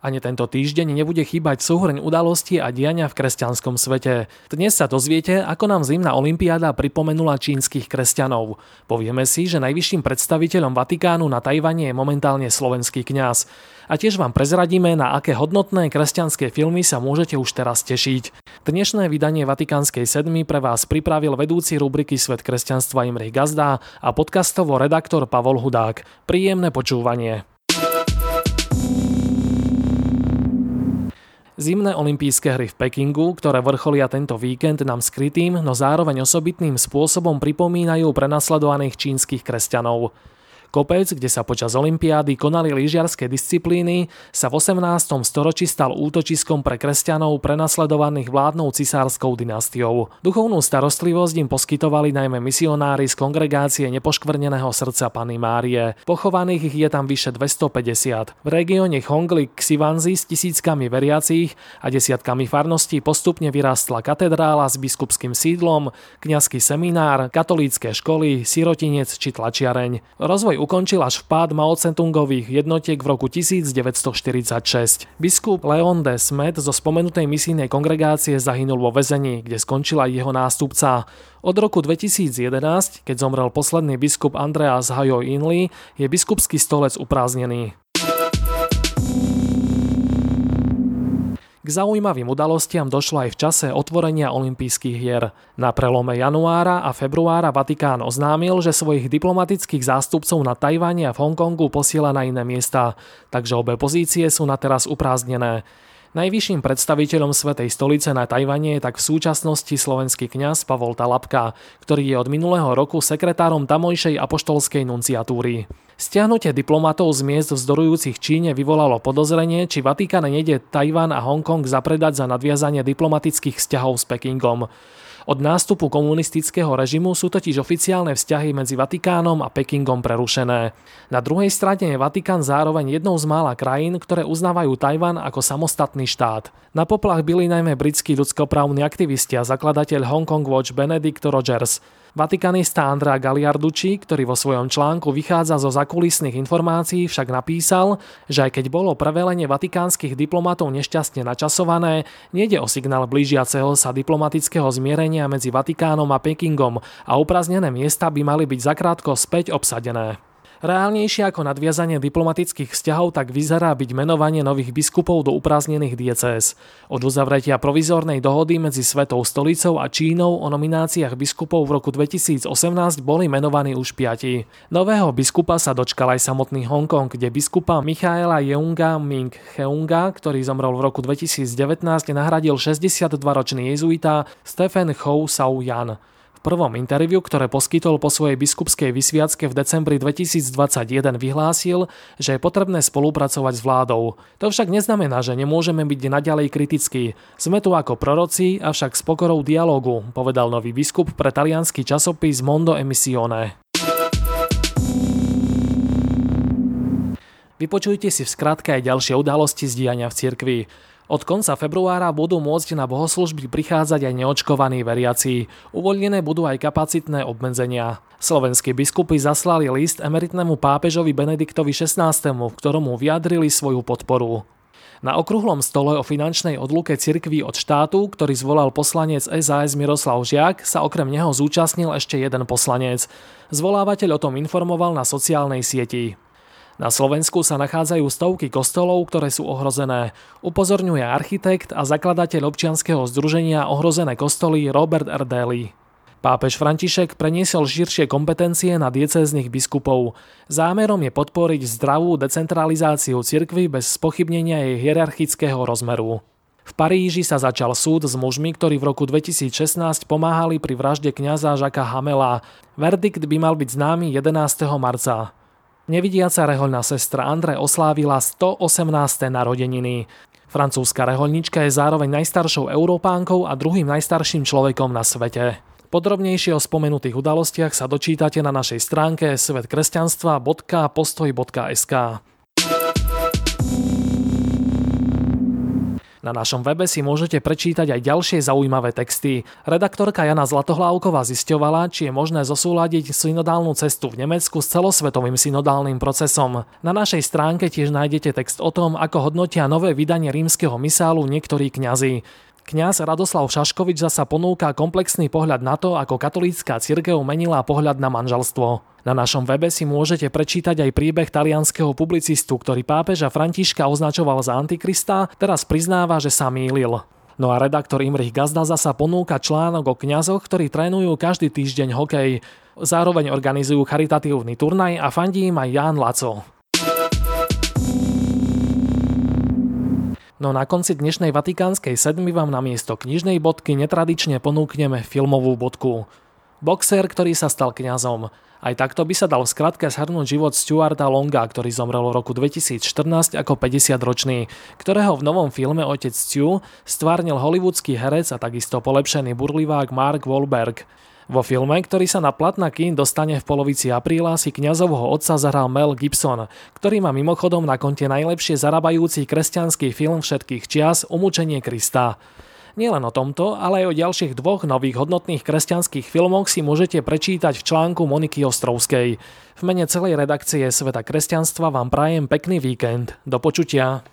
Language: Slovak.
Ani tento týždeň nebude chýbať súhrň udalostí a diania v kresťanskom svete. Dnes sa dozviete, ako nám zimná olimpiáda pripomenula čínskych kresťanov. Povieme si, že najvyšším predstaviteľom Vatikánu na Tajvane je momentálne slovenský kňaz. A tiež vám prezradíme, na aké hodnotné kresťanské filmy sa môžete už teraz tešiť. Dnešné vydanie Vatikánskej sedmy pre vás pripravil vedúci rubriky Svet kresťanstva Imrich Gazda a podcastovo redaktor Pavol Hudák. Príjemné počúvanie. Zimné olympijské hry v Pekingu, ktoré vrcholia tento víkend nám skrytým, no zároveň osobitným spôsobom pripomínajú prenasledovaných čínskych kresťanov. Kopec, kde sa počas olympiády konali lyžiarske disciplíny, sa v 18. storočí stal útočiskom pre kresťanov prenasledovaných vládnou cisárskou dynastiou. Duchovnú starostlivosť im poskytovali najmä misionári z kongregácie nepoškvrneného srdca Pany Márie. Pochovaných ich je tam vyše 250. V regióne Hongli Xivanzi s tisíckami veriacich a desiatkami farností postupne vyrástla katedrála s biskupským sídlom, kňazský seminár, katolícke školy, sirotinec či tlačiareň. Rozvoj ukončil až vpád Mao Tse-tungových jednotiek v roku 1946. Biskup Leon de Smet zo spomenutej misijnej kongregácie zahynul vo väzení, kde skončila jeho nástupca. Od roku 2011, keď zomrel posledný biskup Andreas Hajo Inli, je biskupský stolec upráznený. Zaujímavým udalostiam došlo aj v čase otvorenia olympijských hier. Na prelome januára a februára Vatikán oznámil, že svojich diplomatických zástupcov na Tajvane a v Hongkongu posiela na iné miesta, takže obe pozície sú na teraz uprázdnené. Najvyšším predstaviteľom Svetej stolice na Tajvane je tak v súčasnosti slovenský kňaz Pavol Talapka, ktorý je od minulého roku sekretárom tamojšej apoštolskej nunciatúry. Stiahnutie diplomatov z miest vzdorujúcich Číne vyvolalo podozrenie, či Vatikán nejde Tajvan a Hongkong zapredať za nadviazanie diplomatických vzťahov s Pekingom. Od nástupu komunistického režimu sú totiž oficiálne vzťahy medzi Vatikánom a Pekingom prerušené. Na druhej strane je Vatikán zároveň jednou z mála krajín, ktoré uznávajú Tajvan ako samostatný štát. Na poplach byli najmä britskí ľudskoprávni aktivisti a zakladateľ Hong Kong Watch Benedict Rogers. Vatikanista Andrea Galiarducci, ktorý vo svojom článku vychádza zo zakulisných informácií, však napísal, že aj keď bolo prevelenie vatikánskych diplomatov nešťastne načasované, nejde o signál blížiaceho sa diplomatického zmierenia medzi Vatikánom a Pekingom a upraznené miesta by mali byť zakrátko späť obsadené. Reálnejšie ako nadviazanie diplomatických vzťahov tak vyzerá byť menovanie nových biskupov do uprázdnených diecéz. Od uzavretia provizórnej dohody medzi Svetou stolicou a Čínou o nomináciách biskupov v roku 2018 boli menovaní už piati. Nového biskupa sa dočkal aj samotný Hongkong, kde biskupa Michaela Yeunga Ming Heunga, ktorý zomrel v roku 2019, nahradil 62-ročný jezuita Stephen Hou Sau Yan prvom interviu, ktoré poskytol po svojej biskupskej vysviacke v decembri 2021 vyhlásil, že je potrebné spolupracovať s vládou. To však neznamená, že nemôžeme byť naďalej kritickí. Sme tu ako proroci, avšak s pokorou dialogu, povedal nový biskup pre talianský časopis Mondo Emissione. Vypočujte si v skratke aj ďalšie udalosti z diania v cirkvi. Od konca februára budú môcť na bohoslužby prichádzať aj neočkovaní veriaci. Uvoľnené budú aj kapacitné obmedzenia. Slovenskí biskupy zaslali list emeritnému pápežovi Benediktovi XVI, v ktorom mu vyjadrili svoju podporu. Na okrúhlom stole o finančnej odluke cirkví od štátu, ktorý zvolal poslanec SAS Miroslav Žiak, sa okrem neho zúčastnil ešte jeden poslanec. Zvolávateľ o tom informoval na sociálnej sieti. Na Slovensku sa nachádzajú stovky kostolov, ktoré sú ohrozené. Upozorňuje architekt a zakladateľ občianskeho združenia Ohrozené kostoly Robert R. Daly. Pápež František preniesol širšie kompetencie na diecéznych biskupov. Zámerom je podporiť zdravú decentralizáciu cirkvy bez spochybnenia jej hierarchického rozmeru. V Paríži sa začal súd s mužmi, ktorí v roku 2016 pomáhali pri vražde kňaza Žaka Hamela. Verdikt by mal byť známy 11. marca. Nevidiaca rehoľná sestra Andre oslávila 118. narodeniny. Francúzska rehoľnička je zároveň najstaršou Európánkou a druhým najstarším človekom na svete. Podrobnejšie o spomenutých udalostiach sa dočítate na našej stránke svetkresťanstva.postoj.sk. Na našom webe si môžete prečítať aj ďalšie zaujímavé texty. Redaktorka Jana Zlatohlávková zisťovala, či je možné zosúľadiť synodálnu cestu v Nemecku s celosvetovým synodálnym procesom. Na našej stránke tiež nájdete text o tom, ako hodnotia nové vydanie rímskeho misálu niektorí kňazi. Kňaz Radoslav Šaškovič zasa ponúka komplexný pohľad na to, ako katolícka cirkev menila pohľad na manželstvo. Na našom webe si môžete prečítať aj príbeh talianského publicistu, ktorý pápeža Františka označoval za antikrista, teraz priznáva, že sa mýlil. No a redaktor Imrich Gazda zasa ponúka článok o kňazoch, ktorí trénujú každý týždeň hokej. Zároveň organizujú charitatívny turnaj a fandí im aj Ján Laco. No na konci dnešnej vatikánskej sedmi vám na miesto knižnej bodky netradične ponúkneme filmovú bodku. Boxer, ktorý sa stal kňazom. Aj takto by sa dal v skratke zhrnúť život Stuarta Longa, ktorý zomrel v roku 2014 ako 50-ročný, ktorého v novom filme Otec Stu stvárnil hollywoodský herec a takisto polepšený burlivák Mark Wahlberg. Vo filme, ktorý sa na platná kín dostane v polovici apríla, si kňazovho otca zahral Mel Gibson, ktorý má mimochodom na konte najlepšie zarábajúci kresťanský film všetkých čias Umúčenie Krista. Nielen o tomto, ale aj o ďalších dvoch nových hodnotných kresťanských filmoch si môžete prečítať v článku Moniky Ostrovskej. V mene celej redakcie Sveta kresťanstva vám prajem pekný víkend. Do počutia.